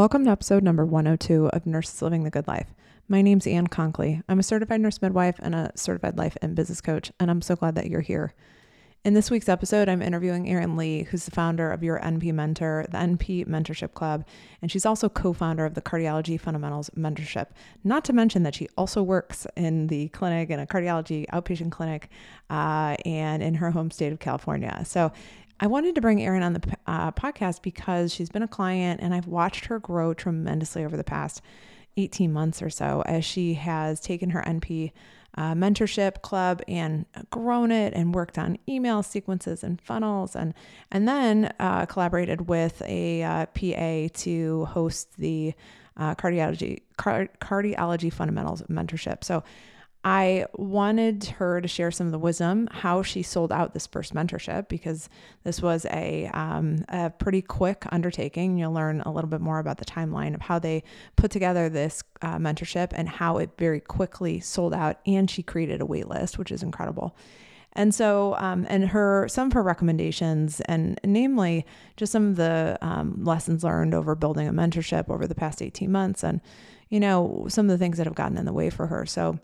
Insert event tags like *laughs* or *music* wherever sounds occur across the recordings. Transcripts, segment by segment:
Welcome to episode number 102 of Nurses Living the Good Life. My name's Ann Conkley. I'm a certified nurse midwife and a certified life and business coach, and I'm so glad that you're here. In this week's episode, I'm interviewing Erin Li, who's the founder of Your NP Mentor, the NP Mentorship Club, and she's also co founder of the Cardiology Fundamentals Mentorship. Not to mention that she also works in the clinic, in a cardiology outpatient clinic, uh, and in her home state of California. So I wanted to bring Erin on the uh, podcast because she's been a client and I've watched her grow tremendously over the past 18 months or so as she has taken her NP uh, mentorship club and grown it and worked on email sequences and funnels and and then uh, collaborated with a uh, PA to host the uh, cardiology car- cardiology fundamentals mentorship. So I wanted her to share some of the wisdom, how she sold out this first mentorship, because this was a, um, a pretty quick undertaking. You'll learn a little bit more about the timeline of how they put together this uh, mentorship and how it very quickly sold out. And she created a wait list, which is incredible. And so, um, and her, some of her recommendations, and namely just some of the um, lessons learned over building a mentorship over the past 18 months, and, you know, some of the things that have gotten in the way for her. So,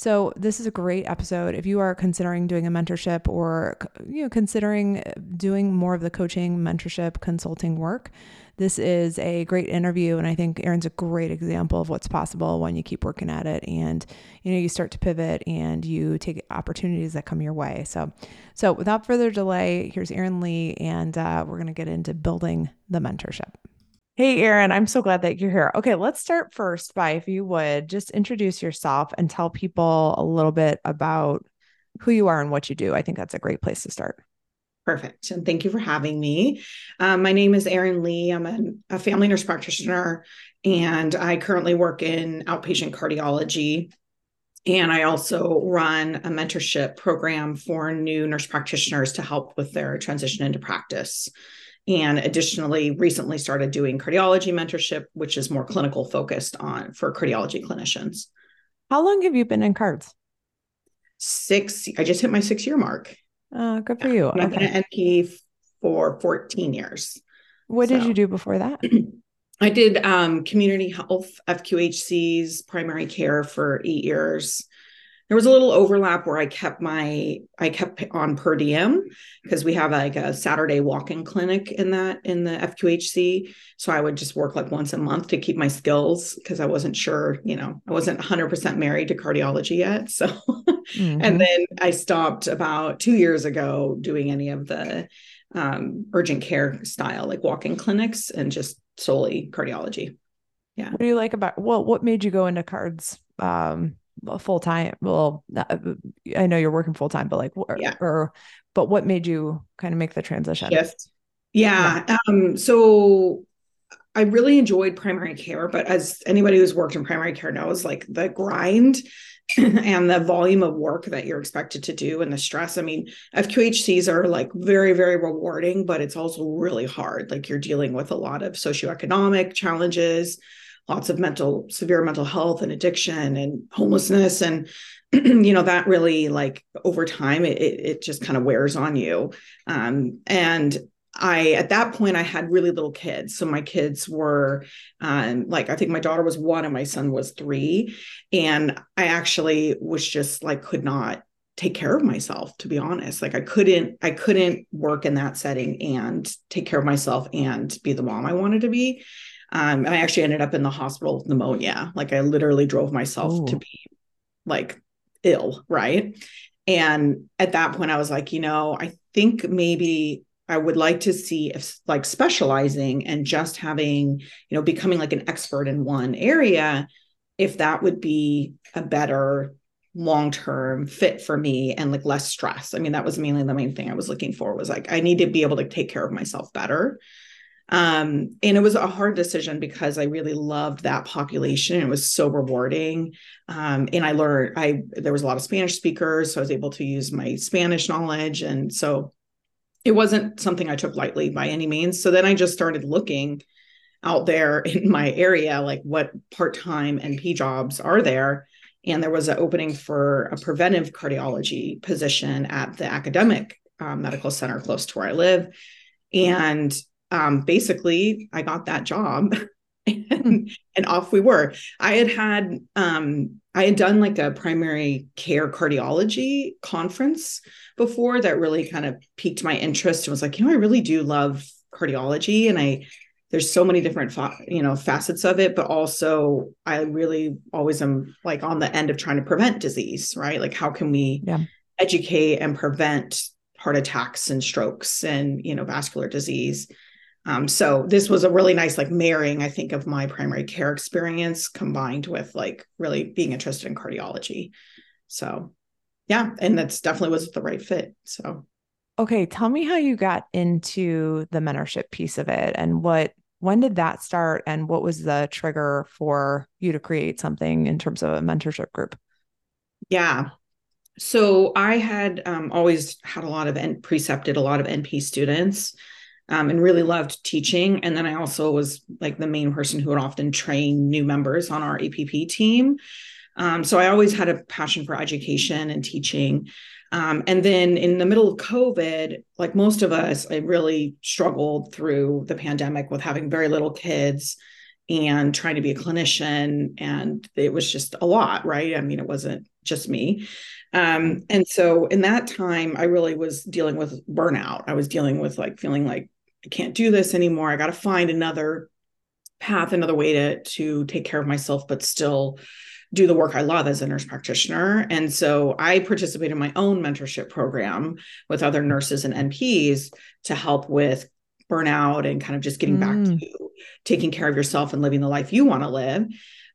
so this is a great episode if you are considering doing a mentorship or you know considering doing more of the coaching, mentorship, consulting work. This is a great interview and I think Erin's a great example of what's possible when you keep working at it and you know you start to pivot and you take opportunities that come your way. So so without further delay, here's Erin Li and uh, we're going to get into building the mentorship. Hey, Erin, I'm so glad that you're here. Okay, let's start first by, if you would, just introduce yourself and tell people a little bit about who you are and what you do. I think that's a great place to start. Perfect. And thank you for having me. Um, my name is Erin Li. I'm a, a family nurse practitioner, and I currently work in outpatient cardiology. And I also run a mentorship program for new nurse practitioners to help with their transition into practice and additionally recently started doing cardiology mentorship which is more clinical focused on for cardiology clinicians. How long have you been in cards? Six i just hit my six year mark. Uh, good for you. okay. i've been an np for 14 years. What so. did you do before that? *clears throat* I did um, community health fqhcs primary care for eight years there was a little overlap where I kept my I kept on per diem because we have like a Saturday walk-in clinic in that in the FQHC. So I would just work like once a month to keep my skills because I wasn't sure, you know, I wasn't 100% married to cardiology yet. So *laughs* mm-hmm. and then I stopped about 2 years ago doing any of the um, urgent care style like walk-in clinics and just solely cardiology. Yeah. What do you like about well what made you go into cards um full time well uh, i know you're working full time but like yeah. or but what made you kind of make the transition Shift. yeah, yeah. um so i really enjoyed primary care but as anybody who's worked in primary care knows like the grind *clears throat* and the volume of work that you're expected to do and the stress i mean fqhcs are like very very rewarding but it's also really hard like you're dealing with a lot of socioeconomic challenges lots of mental severe mental health and addiction and homelessness and *clears throat* you know that really like over time it, it just kind of wears on you um, and I at that point I had really little kids. So my kids were um, like I think my daughter was one and my son was three. And I actually was just like could not take care of myself to be honest like i couldn't i couldn't work in that setting and take care of myself and be the mom i wanted to be um, and I actually ended up in the hospital with pneumonia. Like I literally drove myself Ooh. to be like ill, right? And at that point, I was like, you know, I think maybe I would like to see if like specializing and just having, you know, becoming like an expert in one area, if that would be a better long-term fit for me and like less stress. I mean, that was mainly the main thing I was looking for was like I need to be able to take care of myself better. Um, and it was a hard decision because I really loved that population. It was so rewarding. Um, and I learned I there was a lot of Spanish speakers, so I was able to use my Spanish knowledge. And so it wasn't something I took lightly by any means. So then I just started looking out there *laughs* in my area, like what part-time NP jobs are there. And there was an opening for a preventive cardiology position at the academic um, medical center close to where I live. And um, basically I got that job *laughs* and, and off we were. I had had um, I had done like a primary care cardiology conference before that really kind of piqued my interest and was like, you know, I really do love cardiology and I there's so many different you know facets of it but also i really always am like on the end of trying to prevent disease right like how can we yeah. educate and prevent heart attacks and strokes and you know vascular disease um, so this was a really nice like marrying, I think, of my primary care experience combined with like really being interested in cardiology. So yeah, and that's definitely was the right fit. So okay, tell me how you got into the mentorship piece of it and what when did that start and what was the trigger for you to create something in terms of a mentorship group? Yeah. So I had um, always had a lot of and precepted a lot of NP students um, and really loved teaching. And then I also was like the main person who would often train new members on our APP team. Um, so I always had a passion for education and teaching. Um, and then in the middle of COVID, like most of us, I really struggled through the pandemic with having very little kids and trying to be a clinician. And it was just a lot, right? I mean, it wasn't just me. Um, and so in that time, I really was dealing with burnout. I was dealing with like feeling like I can't do this anymore. I got to find another path, another way to to take care of myself, but still do the work I love as a nurse practitioner. And so I participate in my own mentorship program with other nurses and NPs to help with burnout and kind of just getting mm. back to taking care of yourself and living the life you want to live.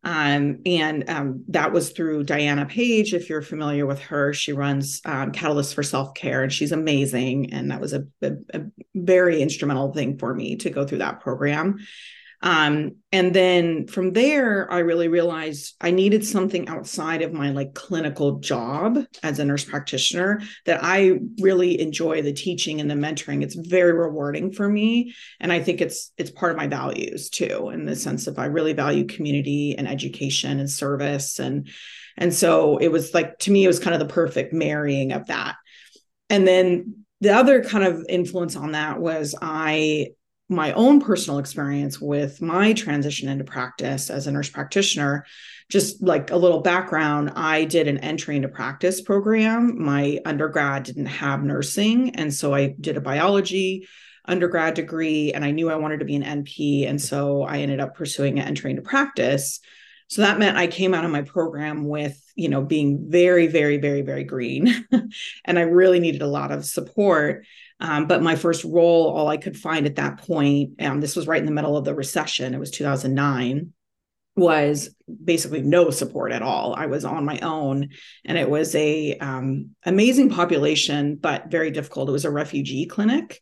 Um, and um, that was through Diana Page. If you're familiar with her, she runs um, Catalyst for Self Care, and she's amazing. And that was a, a, a, very instrumental thing for me to go through that program. Um, and then from there, I really realized I needed something outside of my like clinical job as a nurse practitioner that I really enjoy the teaching and the mentoring. It's very rewarding for me. And I think it's it's part of my values too, in the sense of I really value community and education and service. And and so it was like to me, it was kind of the perfect marrying of that. And then the other kind of influence on that was I my own personal experience with my transition into practice as a nurse practitioner just like a little background i did an entry into practice program. My undergrad didn't have nursing and so i did a biology undergrad degree and i knew i wanted to be an np and so i ended up pursuing an entry into practice. So that meant i came out of my program with you know being very very very very green *laughs* and i really needed a lot of support um, but my first role, all I could find at that point, and this was right in the middle of the recession, it was 2009, was basically no support at all. I was on my own, and it was a um, amazing population, but very difficult. It was a refugee clinic.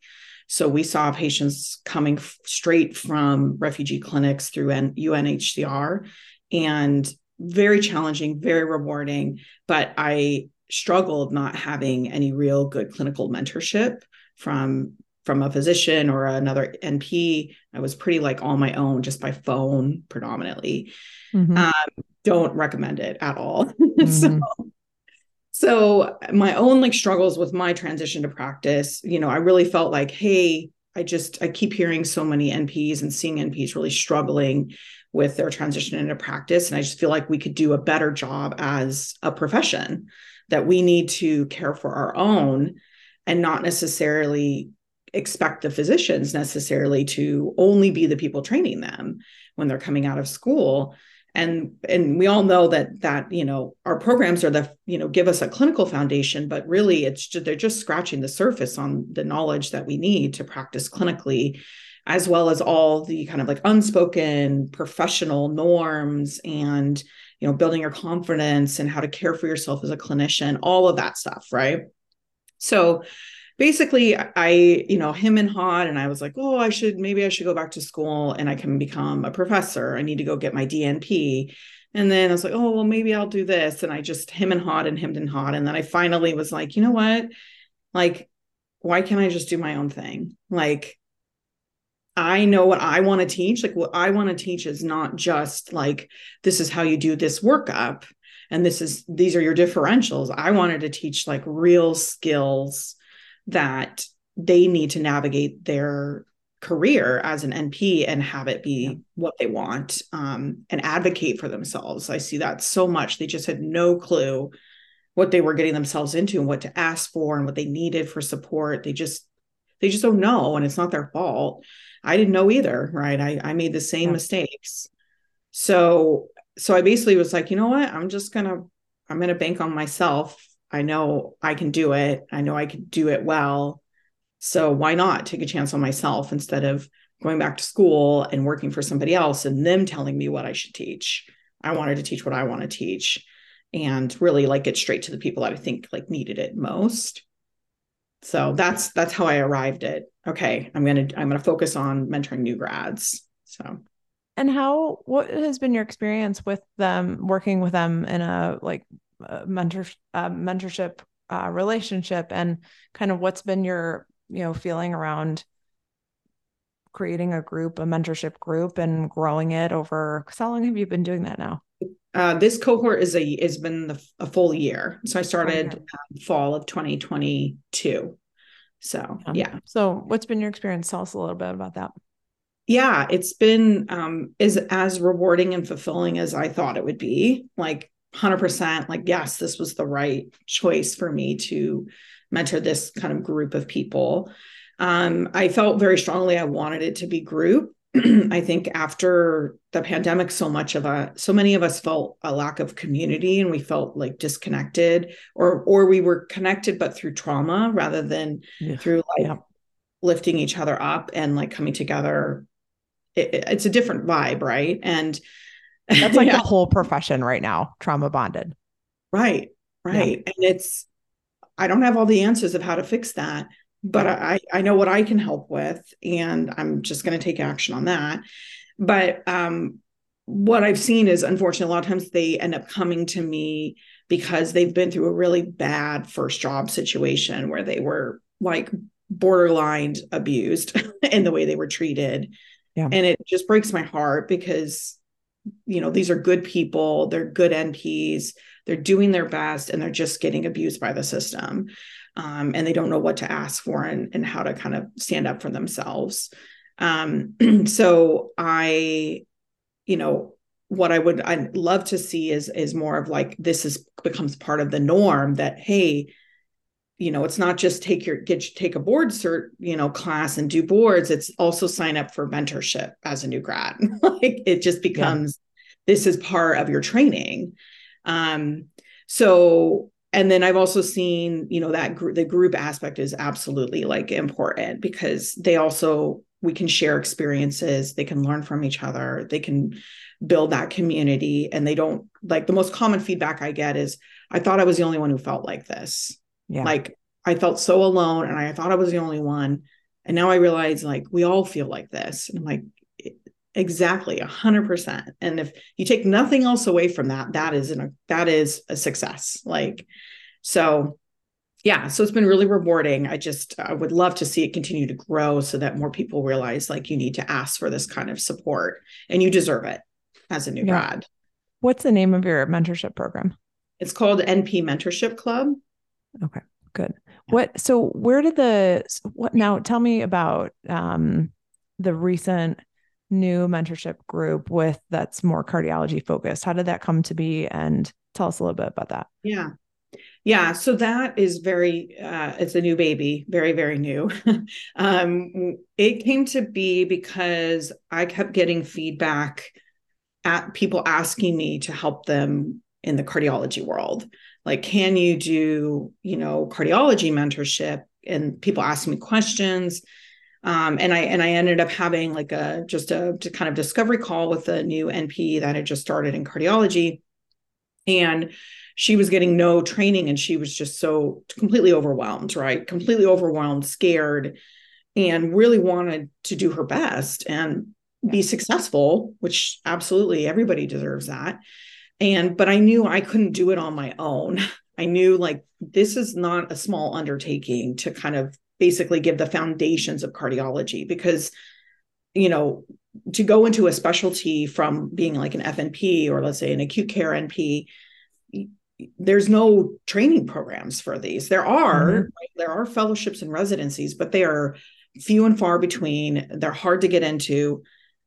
So we saw patients coming f- straight from refugee clinics through N- UNHCR and very challenging, very rewarding. But I struggled not having any real good clinical mentorship from from a physician or another NP. I was pretty like on my own, just by phone predominantly. Mm-hmm. Um, don't recommend it at all. *laughs* Mm-hmm. so, so my own like struggles with my transition to practice, you know, I really felt like, hey, I just I keep hearing so many NPs and seeing NPs really struggling with their transition into practice, and I just feel like we could do a better job as a profession. That we need to care for our own and not necessarily expect the physicians necessarily to only be the people training them when they're coming out of school. And and we all know that that you know our programs are the you know give us a clinical foundation but really it's just, they're just scratching the surface on the knowledge that we need to practice clinically as well as all the kind of like unspoken professional norms and you know building your confidence and how to care for yourself as a clinician all of that stuff right so basically I, you know, him and hot and I was like, oh, I should maybe I should go back to school and I can become a professor. I need to go get my DNP. And then I was like, oh, well, maybe I'll do this. And I just him and hot and him and hot. And then I finally was like, you know what? Like, why can't I just do my own thing? Like, I know what I want to teach. Like, what I want to teach is not just like, this is how you do this workup and this is these are your differentials i wanted to teach like real skills that they need to navigate their career as an NP and have it be yeah. what they want um, and advocate for themselves. I see that so much. They just had no clue what they were getting themselves into and what to ask for and what they needed for support. They just they just don't know and it's not their fault. I didn't know either, right? I, I made the same yeah. mistakes. So so I basically was like, you know what? I'm just gonna I'm gonna bank on myself. I know I can do it. I know I can do it well so why not take a chance on myself instead of going back to school and working for somebody else and them telling me what I should teach? I wanted to teach what I want to teach and really like get straight to the people that I think like needed it most. So that's that's how I arrived at okay, I'm going to I'm going to focus on mentoring new grads. So and how what has been your experience with them working with them in a like a mentor uh, mentorship uh, relationship? And kind of what's been your you know feeling around creating a group a mentorship group and growing it over how long have you been doing that now? Uh, this cohort is a has been the, a full year. So i started uh, fall of 2022 so um, yeah. So what's been your experience? Tell us a little bit about that yeah it's been um is as rewarding and fulfilling as i thought it would be like 100% like yes this was the right choice for me to mentor this kind of group of people. Um, I felt very strongly I wanted it to be group. *clears throat* I think after the pandemic, so much of a so many of us felt a lack of community and we felt like disconnected, or or we were connected but through trauma rather than yeah. through like yeah. lifting each other up and like coming together. It, it's a different vibe, right? And *laughs* that's like yeah. the whole profession right now, trauma bonded. Right, right, and it's I don't have all the answers of how to fix that, but I, I know what I can help with, and I'm just going to take action on that. But um, what I've seen is, unfortunately, a lot of times they end up coming to me because they've been through a really bad first job situation where they were like borderline abused *laughs* in the way they were treated. Yeah. And it just breaks my heart because, you know, these are good people, they're good NPs they're doing their best and they're just getting abused by the system um, and they don't know what to ask for and, and how to kind of stand up for themselves um, *clears throat* so i you know what i would i'd love to see is is more of like this is becomes part of the norm that hey you know it's not just take your get take a board cert you know class and do boards. It's also sign up for mentorship as a new grad. *laughs* Like it just becomes yeah. this is part of your training. Um, so and then I've also seen, you know, that group the group aspect is absolutely like important because they also we can share experiences, they can learn from each other, they can build that community and they don't like the most common feedback I get is I thought I was the only one who felt like this. Yeah. Like I felt so alone and I thought I was the only one. And now I realize like we all feel like this. And I'm like, exactly a 100% and if you take nothing else away from that that is an, that is a success like so yeah so it's been really rewarding i just i would love to see it continue to grow so that more people realize like you need to ask for this kind of support and you deserve it as a new yeah. grad what's the name of your mentorship program it's called np mentorship club okay good what so where did the what now tell me about um the recent new mentorship group with that's more cardiology focused. How did that come to be? And tell us a little bit about that. Yeah. Yeah, so that is very uh, it's a new baby, very very new. *laughs* um, it came to be because I kept getting feedback at people asking me to help them in the cardiology world. Like, can you do you know cardiology mentorship? And people asking me questions um, and I and I ended up having like a just a, a kind of discovery call with a new NP that had just started in cardiology, and she was getting no training and she was just so completely overwhelmed, right? Completely overwhelmed, scared, and really wanted to do her best and be successful, which absolutely everybody deserves that. And but I knew I couldn't do it on my own. I knew like this is not a small undertaking to kind of basically give the foundations of cardiology because you know to go into a specialty from being like an FNP or let's say an acute care NP there's no training programs for these there are mm-hmm. right? there are fellowships and residencies but they are few and far between. They're hard to get into.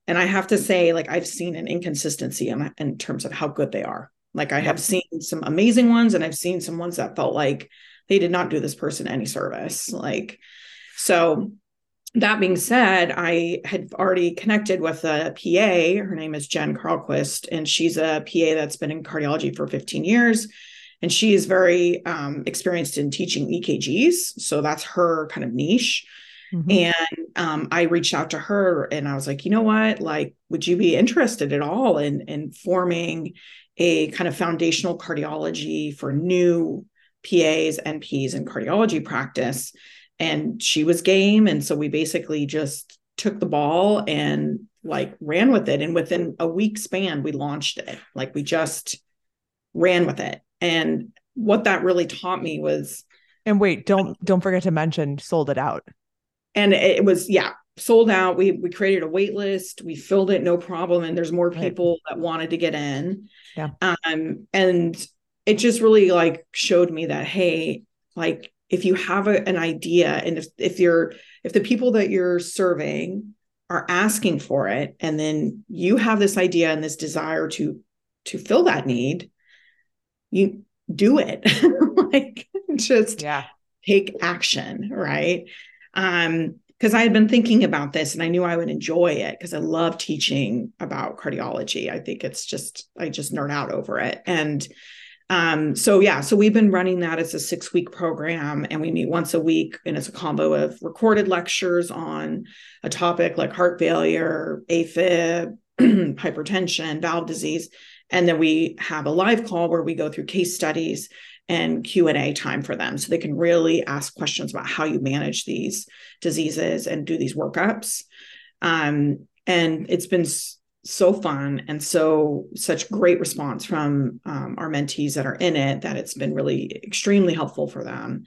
And I have to say, like, I've seen an inconsistency in, in terms of how good they are. Like, I have seen some amazing ones, and I've seen some ones that felt like they did not do this person any service. Like, so that being said, I had already connected with a PA. Her name is Jen Carlquist, and she's a PA that's been in cardiology for 15 years. And she is very um, experienced in teaching EKGs. So that's her kind of niche. Mm-hmm. And um, I reached out to her and I was like, you know what? Like, would you be interested at all in, in forming a kind of foundational cardiology for new PAs, NPs, and cardiology practice? and she was game and so we basically just took the ball and like ran with it and within a week span we launched it like we just ran with it and what that really taught me was and wait don't don't forget to mention sold it out and it was yeah sold out. We we created a wait list. We filled it no problem. And there's more people right. that wanted to get in. Yeah. Um and it just really like showed me that hey like if you have a, an idea and if, if you're if the people that you're serving are asking for it and then you have this idea and this desire to to fill that need you do it. *laughs* Like just yeah. take action right um because I had been thinking about this and I knew I would enjoy it because I love teaching about cardiology. I think it's just, I just nerd out over it. And um, so yeah, so we've been running that. as a six week program and we meet once a week and it's a combo of recorded lectures on a topic like heart failure, AFib, *clears throat* hypertension, valve disease. And then we have a live call where we go through case studies and q&a time for them so they can really ask questions about how you manage these diseases and do these workups um, and it's been so fun and so such great response from um, our mentees that are in it that it's been really extremely helpful for them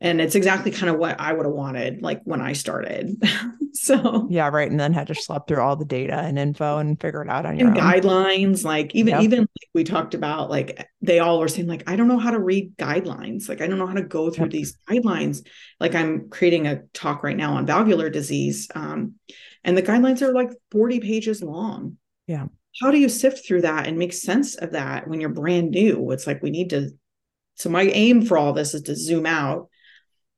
and it's exactly kind of what i would have wanted like when i started *laughs* so yeah right and then had to schlep through all the data and info and figure it out on your and own. guidelines like even yep. even we talked about like they all were saying like i don't know how to read guidelines like i don't know how to go through these guidelines like i'm creating a talk right now on valvular disease um, and the guidelines are like 40 pages long. Yeah. How do you sift through that and make sense of that when you're brand new? It's like we need to. So, my aim for all this is to zoom out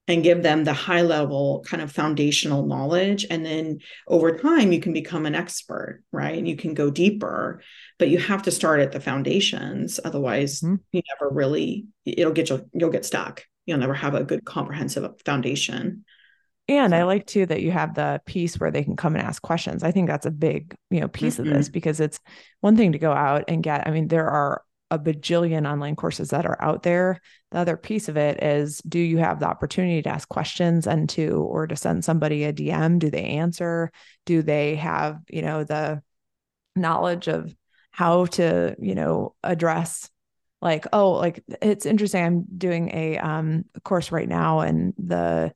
and give them the high level kind of foundational knowledge. And then over time, you can become an expert, right? And you can go deeper, but you have to start at the foundations. Otherwise, mm-hmm. you never really, it'll get you, you'll get stuck. You'll never have a good comprehensive foundation. And I like too that you have the piece where they can come and ask questions. I think that's a big, you know, piece mm-hmm. of this because it's one thing to go out and get. I mean, there are a bajillion online courses that are out there. The other piece of it is do you have the opportunity to ask questions and to or to send somebody a DM? Do they answer? Do they have, you know, the knowledge of how to, you know, address like, oh, like it's interesting. I'm doing a um course right now and the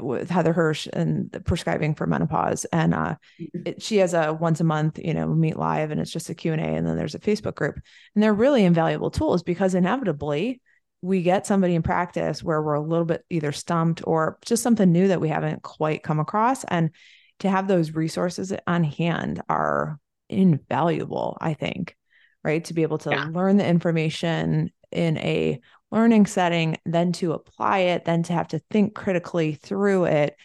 with Heather Hirsch and the prescribing for menopause. And uh, mm-hmm. it, she has a once a month, you know, meet live and it's just a Q&A and then there's a Facebook group. And they're really invaluable tools because inevitably we get somebody in practice where we're a little bit either stumped or just something new that we haven't quite come across. And to have those resources on hand are invaluable, I think, right? To be able to yeah. learn the information in a learning setting, then to apply it, then to have to think critically through it,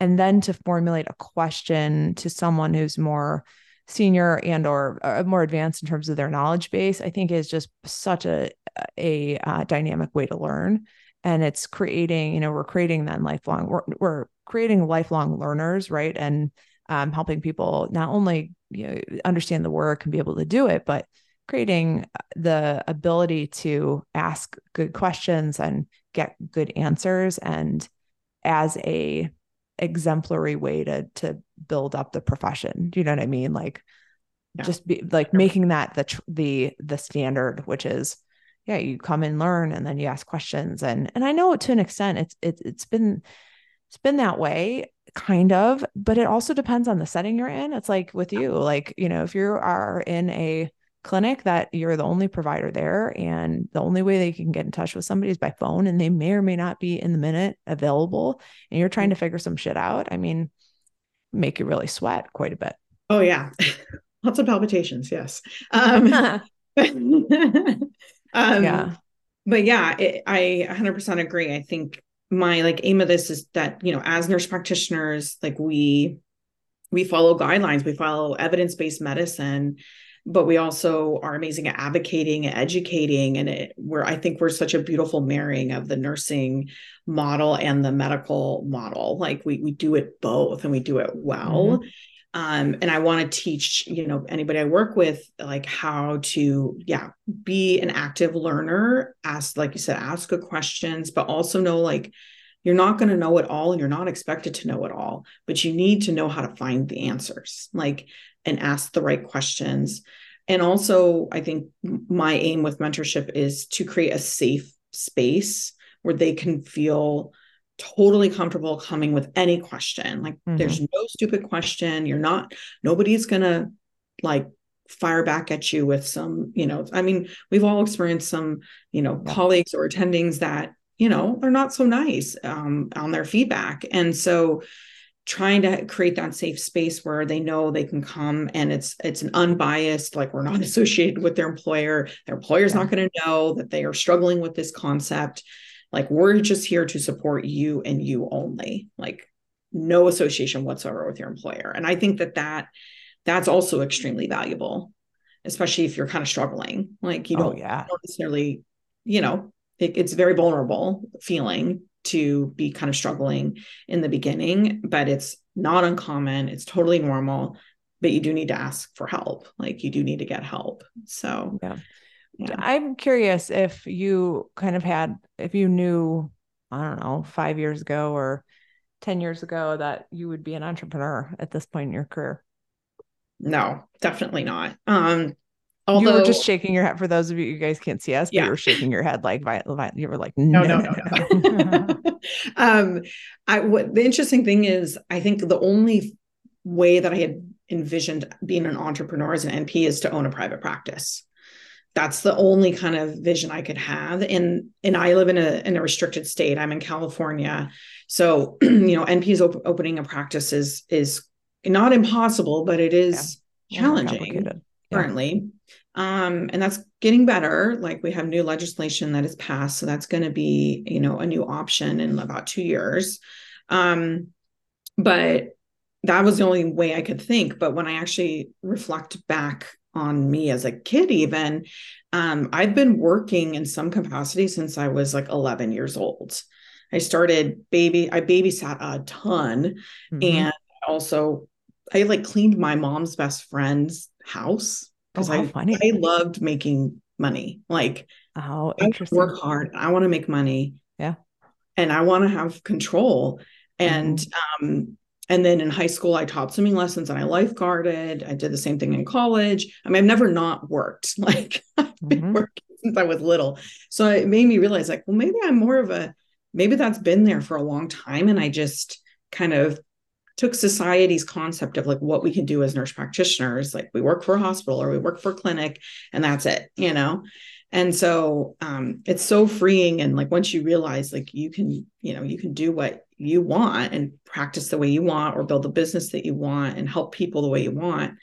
and then to formulate a question to someone who's more senior and or uh, more advanced in terms of their knowledge base i think is just such a a uh, dynamic way to learn. And it's creating you know we're creating then lifelong we're, we're creating lifelong learners right? And um, helping people not only you know understand the work and be able to do it but creating the ability to ask good questions and get good answers and as a exemplary way to to build up the profession. Do you know what i mean? Like yeah. just be like making that the the the standard which is yeah you come and learn and then you ask questions. And and i know to an extent it's it, it's been it's been that way kind of but it also depends on the setting you're in. It's like with you like you know if you are in a clinic that you're the only provider there and the only way they can get in touch with somebody is by phone and they may or may not be in the minute available and you're trying to figure some shit out. I mean make you really sweat quite a bit. Oh yeah. *laughs* Lots of palpitations yes. Um, *laughs* um yeah. but yeah it, i 100% agree. I think my like aim of this is that you know as nurse practitioners like we we follow guidelines we follow evidence-based medicine but we also are amazing at advocating and educating and it where i think we're such a beautiful marrying of the nursing model and the medical model. Like we we do it both and we do it well. Mm-hmm. um, and i want to teach you know anybody i work with like how to yeah be an active learner ask like you said ask good questions but also know like you're not going to know it all and you're not expected to know it all but you need to know how to find the answers. Like and ask the right questions. And also, I think my aim with mentorship is to create a safe space where they can feel totally comfortable coming with any question. Like, mm-hmm. there's no stupid question. You're not, nobody's going to like fire back at you with some, you know, I mean, we've all experienced some, you know, yeah. colleagues or attendings that, you know, are not so nice um, on their feedback. And so, trying to create that safe space where they know they can come and it's it's an unbiased like we're not *laughs* associated with their employer. Their employer's yeah. not going to know that they are struggling with this concept. Like we're just here to support you and you only. Like no association whatsoever with your employer. And i think that that that's also extremely valuable especially if you're kind of struggling. Like you oh, don't, yeah. don't necessarily you know it, it's very vulnerable feeling to be kind of struggling in the beginning, but it's not uncommon. It's totally normal, but you do need to ask for help. Like you do need to get help. So, yeah. yeah. I'm curious if you kind of had, if you knew, I don't know, five years ago or 10 years ago that you would be an entrepreneur at this point in your career. No, definitely not. Um, Although, you were just shaking your head. For those of you, you guys can't see us, but yeah. you were shaking your head like You were like, no, no, no, no. no. *laughs* um, I what the interesting thing is, I think the only way that I had envisioned being an entrepreneur as an NP is to own a private practice. That's the only kind of vision I could have. And and I live in a in a restricted state. I'm in California, so *clears throat* you know, NPs op- opening a practice is is not impossible, but it is yeah. challenging currently. Um, and that's getting better. Like we have new legislation that has passed, so that's going to be, you know, a new option in about two years. Um, but that was the only way I could think. But when I actually reflect back on me as a kid, even, um, I've been working in some capacity since I was like 11 years old. I started baby, I babysat a ton, mm-hmm. and also I like cleaned my mom's best friend's house because oh, I funny. I loved making money. Like oh, interesting. I work hard. I want to make money. Yeah. And I want to have control. And mm-hmm. um, and then in high school, I taught swimming lessons and I lifeguarded. I did the same thing in college. I mean, I've never not worked. *laughs* Like I've been mm-hmm. working since I was little. So it made me realize, like, well, maybe I'm more of a maybe that's been there for a long time. And I just kind of took society's concept of like what we can do as nurse practitioners like we work for a hospital or we work for a clinic and that's it you know? And so um, it's so freeing and like once you realize like you can you know you can do what you want and practice the way you want or build the business that you want and help people the way you want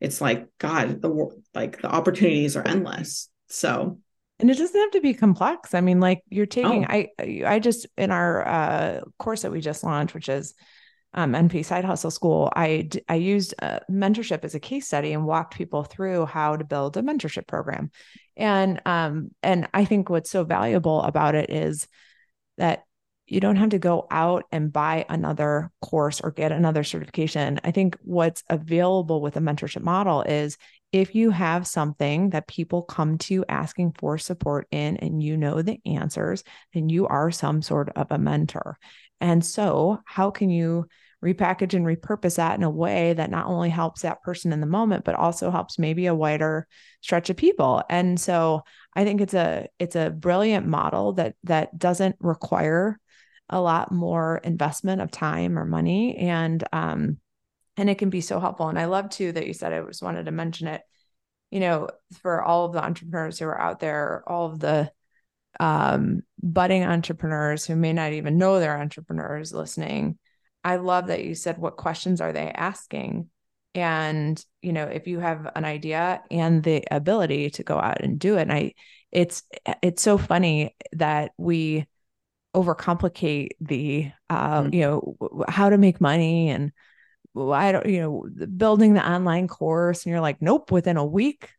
it's like god the like the opportunities are endless. So. And it doesn't have to be complex. I mean like you're taking oh. i i just in our uh, course that we just launched which is um, NP Side Hustle School, I, I used uh, mentorship as a case study and walked people through how to build a mentorship program. And um, and I think what's so valuable about it is that you don't have to go out and buy another course or get another certification. I think what's available with a mentorship model is if you have something that people come to asking for support in and you know the answers, then you are some sort of a mentor. And so, how can you repackage and repurpose that in a way that not only helps that person in the moment but also helps maybe a wider stretch of people. And so i think it's a it's a brilliant model that that doesn't require a lot more investment of time or money. And um and it can be so helpful. And i love too that you said i just wanted to mention it. You know, for all of the entrepreneurs who are out there, all of the um, budding entrepreneurs who may not even know they're entrepreneurs listening, I love that you said, what questions are they asking? And, you know, if you have an idea and the ability to go out and do it, and I, it's, it's so funny that we overcomplicate the, uh, mm-hmm. you know, how to make money and I don't, you know, building the online course. And you're like, nope, within a week,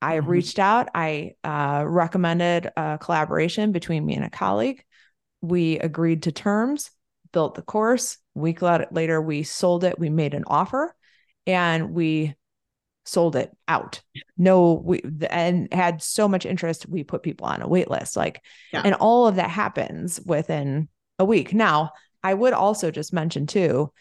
I mm-hmm. reached out. I uh, recommended a collaboration between me and a colleague. We agreed to terms, built the course. Week later, we sold it. We made an offer and we sold it out. No, we and had so much interest, we put people on a wait list. Like, yeah. and all of that happens within a week. Now, I would also just mention too,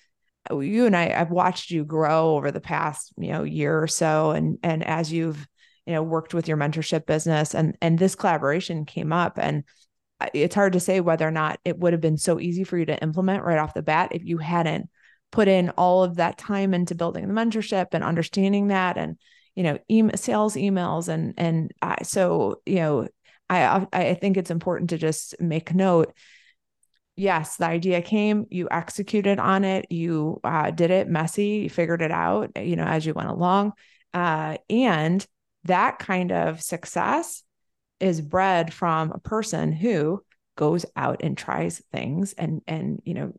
you and I, I've watched you grow over the past, you know, year or so. And and as you've, you know, worked with your mentorship business and and this collaboration came up and it's hard to say whether or not it would have been so easy for you to implement right off the bat if you hadn't put in all of that time into building the mentorship and understanding that and you know email, sales emails and and so you know I I think it's important to just make note yes the idea came you executed on it you uh, did it messy you figured it out you know as you went along uh, and that kind of success is bred from a person who goes out and tries things and and you know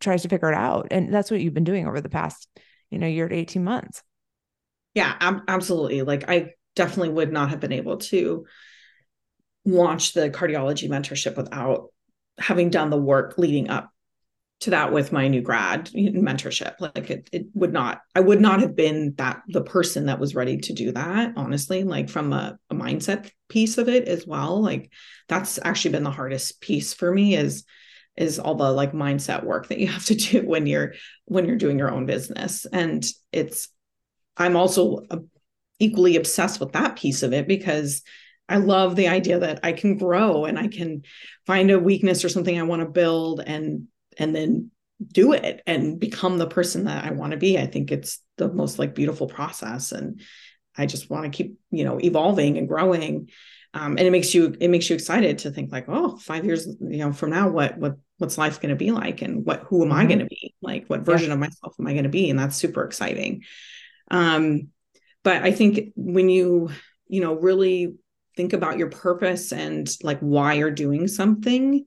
tries to figure it out. And that's what you've been doing over the past you know year to 18 months. Yeah ab- absolutely. Like i definitely would not have been able to launch the cardiology mentorship without having done the work leading up to that with my new grad mentorship. Like it, it would not i would not have been that the person that was ready to do that honestly like from a, a mindset piece of it as well. Like that's actually been the hardest piece for me is is all the like mindset work that you have to *laughs* do when you're when you're doing your own business. And it's i'm also uh, equally obsessed with that piece of it because I love the idea that I can grow and I can find a weakness or something I want to build and and then do it and become the person that I want to be. I think it's the most like beautiful process. And I just want to keep, you know, evolving and growing. Um, and it makes you it makes you excited to think like, oh, five years, you know, from now, what what what's life going to be like, and what who am mm-hmm. I going to be? Like, what version yeah. of myself am I going to be? And that's super exciting. Um, but I think when you you know really think about your purpose and like why you're doing something,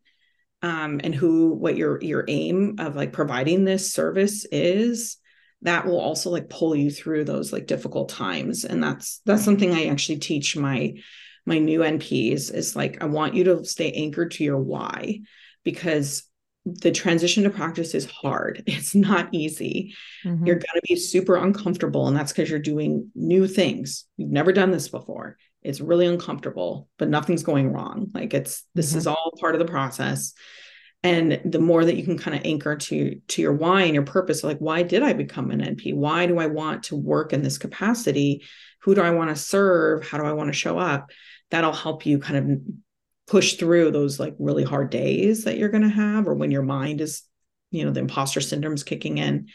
um, and who what your your aim of like providing this service is that will also like pull you through those like difficult times. And that's that's something i actually teach my my new nps is like i want you to stay anchored to your why because the transition to practice is hard. *laughs* It's not easy. Mm-hmm. you're going to be super uncomfortable and that's because you're doing new things. You've never done this before it's really uncomfortable but nothing's going wrong. Like it's this mm-hmm. is all part of the process. And the more that you can kind of anchor to to your why and your purpose like why did i become an np why do i want to work in this capacity? Who do i want to serve? How do i want to show up? That'll help you kind of push through those like really hard days that you're going to have or when your mind is you know the imposter syndrome's kicking in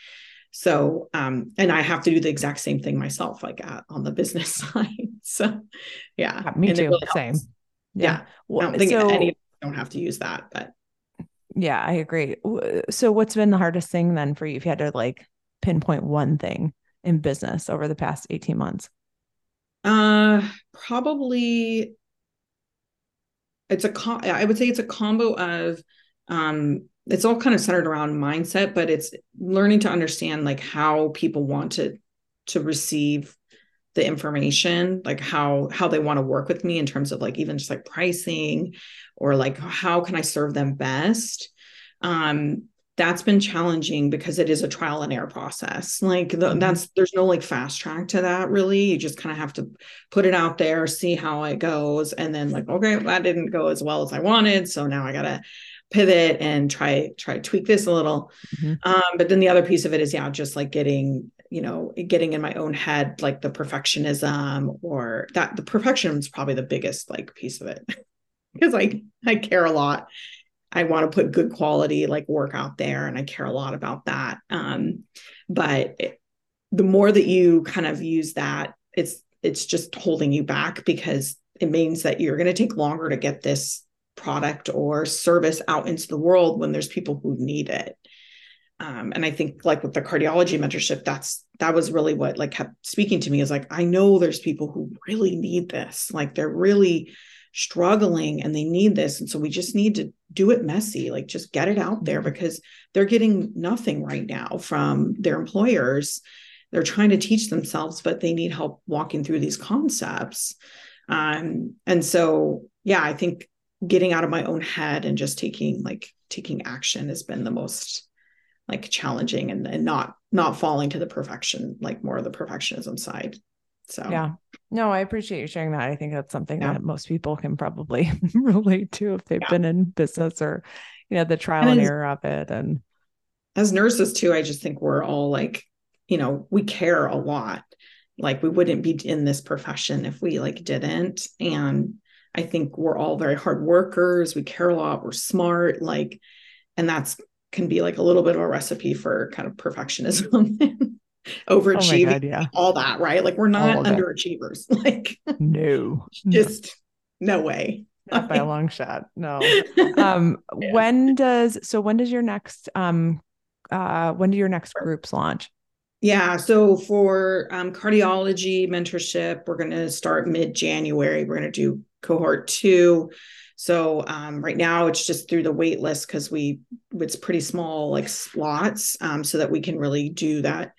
so, um, and I have to do the exact same thing myself, like uh, on the business *laughs* side. So, yeah, yeah me too. Really same. Yeah. yeah. Well, I don't think so, any don't have to use that, but yeah, I agree. So, what's been the hardest thing then for you if you had to like pinpoint one thing in business over the past 18 months? Uh, probably it's a com- I would say it's a combo of um it's all kind of centered around mindset but it's learning to understand like how people want to to receive the information like how how they want to work with me in terms of like even just like pricing or like how can i serve them best? Um that's been challenging because it is a trial and error process. Like the, mm-hmm. that's there's no like fast track to that really. You just kind of have to put it out there see how it goes and then like okay that didn't go as well as i wanted so now i gotta pivot and try try tweak this a little. Mm-hmm. um, but then the other piece of it is yeah just like getting you know getting in my own head like the perfectionism or that the perfection is probably the biggest like piece of it. *laughs* Because i i care a lot. I want to put good quality like work out there and i care a lot about that. Um, but it, the more that you kind of use that it's it's just holding you back because it means that you're going to take longer to get this product or service out into the world when there's people who need it. Um, and i think like with the cardiology mentorship that's that was really what like kept speaking to me is like i know there's people who really need this. Like they're really struggling and they need this. And so we just need to do it messy like just get it out there mm-hmm. because they're getting nothing right now from their employers. They're trying to teach themselves but they need help walking through these concepts. Um, and so yeah i think getting out of my own head and just taking like taking action has been the most like challenging and, and not not falling to the perfection like more of the perfectionism side. So. Yeah. No i appreciate you sharing that. I think that's something yeah. that most people can probably *laughs* relate to if they've yeah. been in business or you know the trial and, and error of it and as nurses too i just think we're all like you know we care a lot. Like we wouldn't be in this profession if we like didn't. And i think we're all very hard workers. We care a lot. We're smart. Like and that's can be like a little bit of a recipe for kind of perfectionism *laughs* overachieving oh God, yeah. all that right? Like we're not underachievers. *laughs* Like *laughs* no just no way. Not by a long shot no. Um yeah. when does so when does your next um uh when do your next groups launch? Yeah. So for um, cardiology mentorship, we're going to start mid January. We're going to do cohort two. So um, right now it's just through the wait list because we it's pretty small like slots um, so that we can really do that.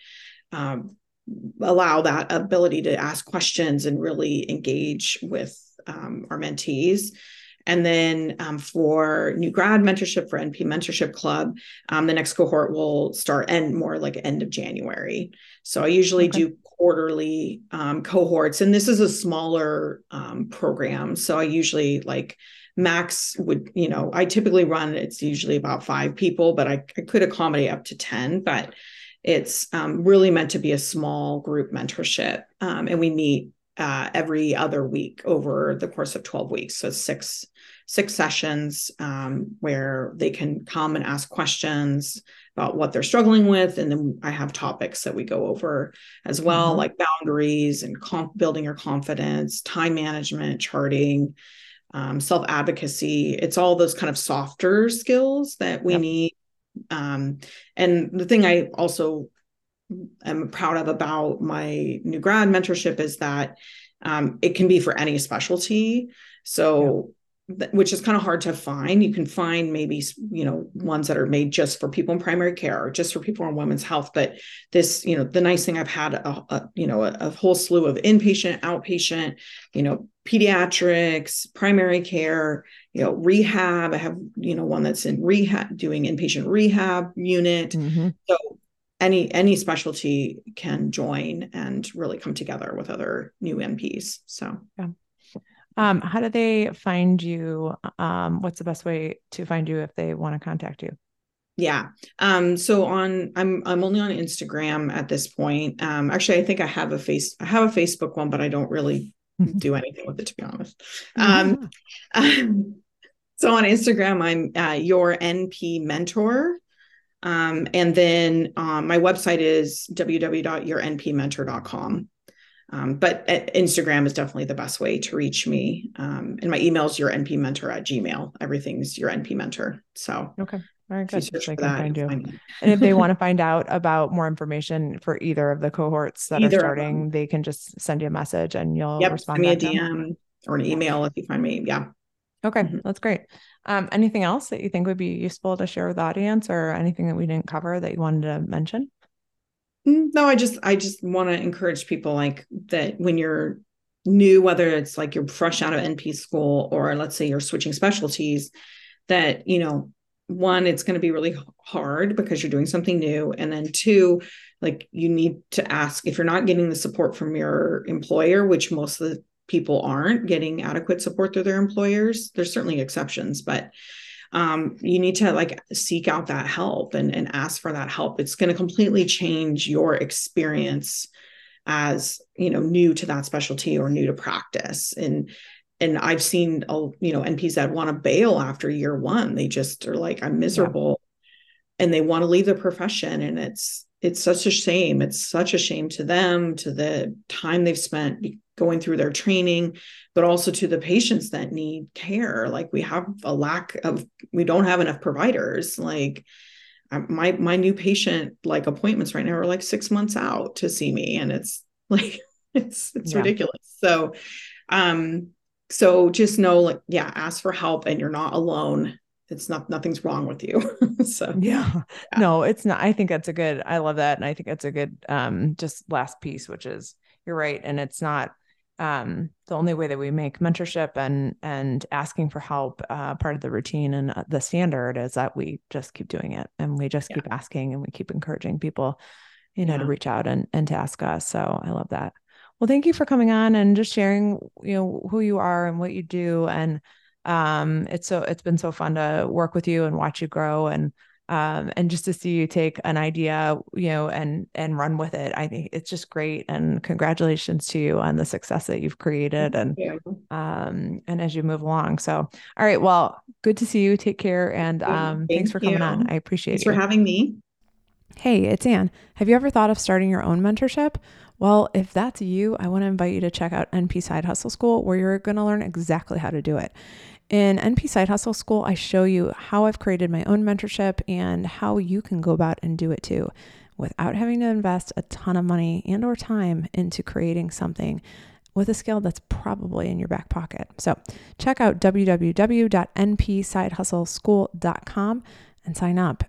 Um, allow that ability to ask questions and really engage with um, our mentees. And then um, for new grad mentorship for NP Mentorship Club, um, the next cohort will start end more like end of January. So I usually okay. do quarterly um, cohorts, and this is a smaller um, program. So I usually like max would you know I typically run it's usually about five people, but I, I could accommodate up to ten, but it's um, really meant to be a small group mentorship um, and we meet uh, every other week over the course of 12 weeks so six six sessions um, where they can come and ask questions about what they're struggling with. And then I have topics that we go over as well, mm-hmm. like boundaries and comp- building your confidence, time management, charting, um, self advocacy. It's all those kind of softer skills that we yep. need. Um, and the thing I also am proud of about my new grad mentorship is that um, it can be for any specialty. So which is kind of hard to find. You can find maybe you know ones that are made just for people in primary care or just for people in women's health. But this, you know, the nice thing I've had a, a you know a, a, whole slew of inpatient, outpatient, you know, pediatrics, primary care, you know, rehab. I have you know one that's in rehab doing inpatient rehab unit. Mm-hmm. So any any specialty can join and really come together with other new NPs. So yeah. Um, how do they find you? Um, what's the best way to find you if they want to contact you? Yeah. Um, so on I'm I'm only on Instagram at this point. Um, actually I think I have a face I have a Facebook one, but I don't really *laughs* do anything with it to be honest. Um, um *laughs* so on Instagram, I'm uh, your NP mentor. Um, and then um, my website is www.yournpmentor.com. Um, but Instagram is definitely the best way to reach me. Um, and my email is your NP mentor at Gmail. Everything's your NP mentor. So okay. Very good. So they can find you. and if they *laughs* want to find out about more information for either of the cohorts that either are starting, they can just send you a message and you'll yep, respond. Send me a DM or an email if you find me. Yeah. Okay, mm-hmm. that's great. Um, anything else that you think would be useful to share with the audience or anything that we didn't cover that you wanted to mention? Mm, no, I just I just want to encourage people like that when you're new, whether it's like you're fresh out of NP school or let's say you're switching specialties, that you know, one, it's going to be really hard because you're doing something new. And then two, like you need to ask if you're not getting the support from your employer, which most of the people aren't getting adequate support through their employers. There's certainly exceptions, but um, you need to like seek out that help and, and ask for that help. It's going to completely change your experience as you know new to that specialty or new to practice and and I've seen a you know NPs that want to bail after year one. They just are like, I'm miserable, yeah. and they want to leave the profession. And it's it's such a shame. It's such a shame to them, to the time they've spent going through their training, but also to the patients that need care. Like we have a lack of, we don't have enough providers. Like my my new patient like appointments right now are like six months out to see me, and it's *laughs* like it's it's yeah. ridiculous. So, um, so just know like yeah, ask for help, and you're not alone it's not nothing's wrong with you *laughs* so yeah. yeah. no it's not i think that's a good i love that and i think that's a good um just last piece which is you're right and it's not um the only way that we make mentorship and and asking for help uh part of the routine and uh, the standard is that we just keep doing it and we just yeah. keep asking and we keep encouraging people you know yeah. to reach out and and to ask us so i love that well thank you for coming on and just sharing you know who you are and what you do and um, it's so it's been so fun to work with you and watch you grow and um, and just to see you take an idea, you know, and and run with it. I think it's just great. And congratulations to you on the success that you've created and um and as you move along. So all right, well, good to see you. Take care and um Thank thanks for coming you. on. I appreciate thanks you. for having me. Hey, it's Anne. Have you ever thought of starting your own mentorship? Well, if that's you, I want to invite you to check out NP Side Hustle School, where you're going to learn exactly how to do it. In NP Side Hustle School, I show you how I've created my own mentorship and how you can go about and do it too without having to invest a ton of money and or time into creating something with a skill that's probably in your back pocket. So, check out www.npsidehustleschool.com and sign up.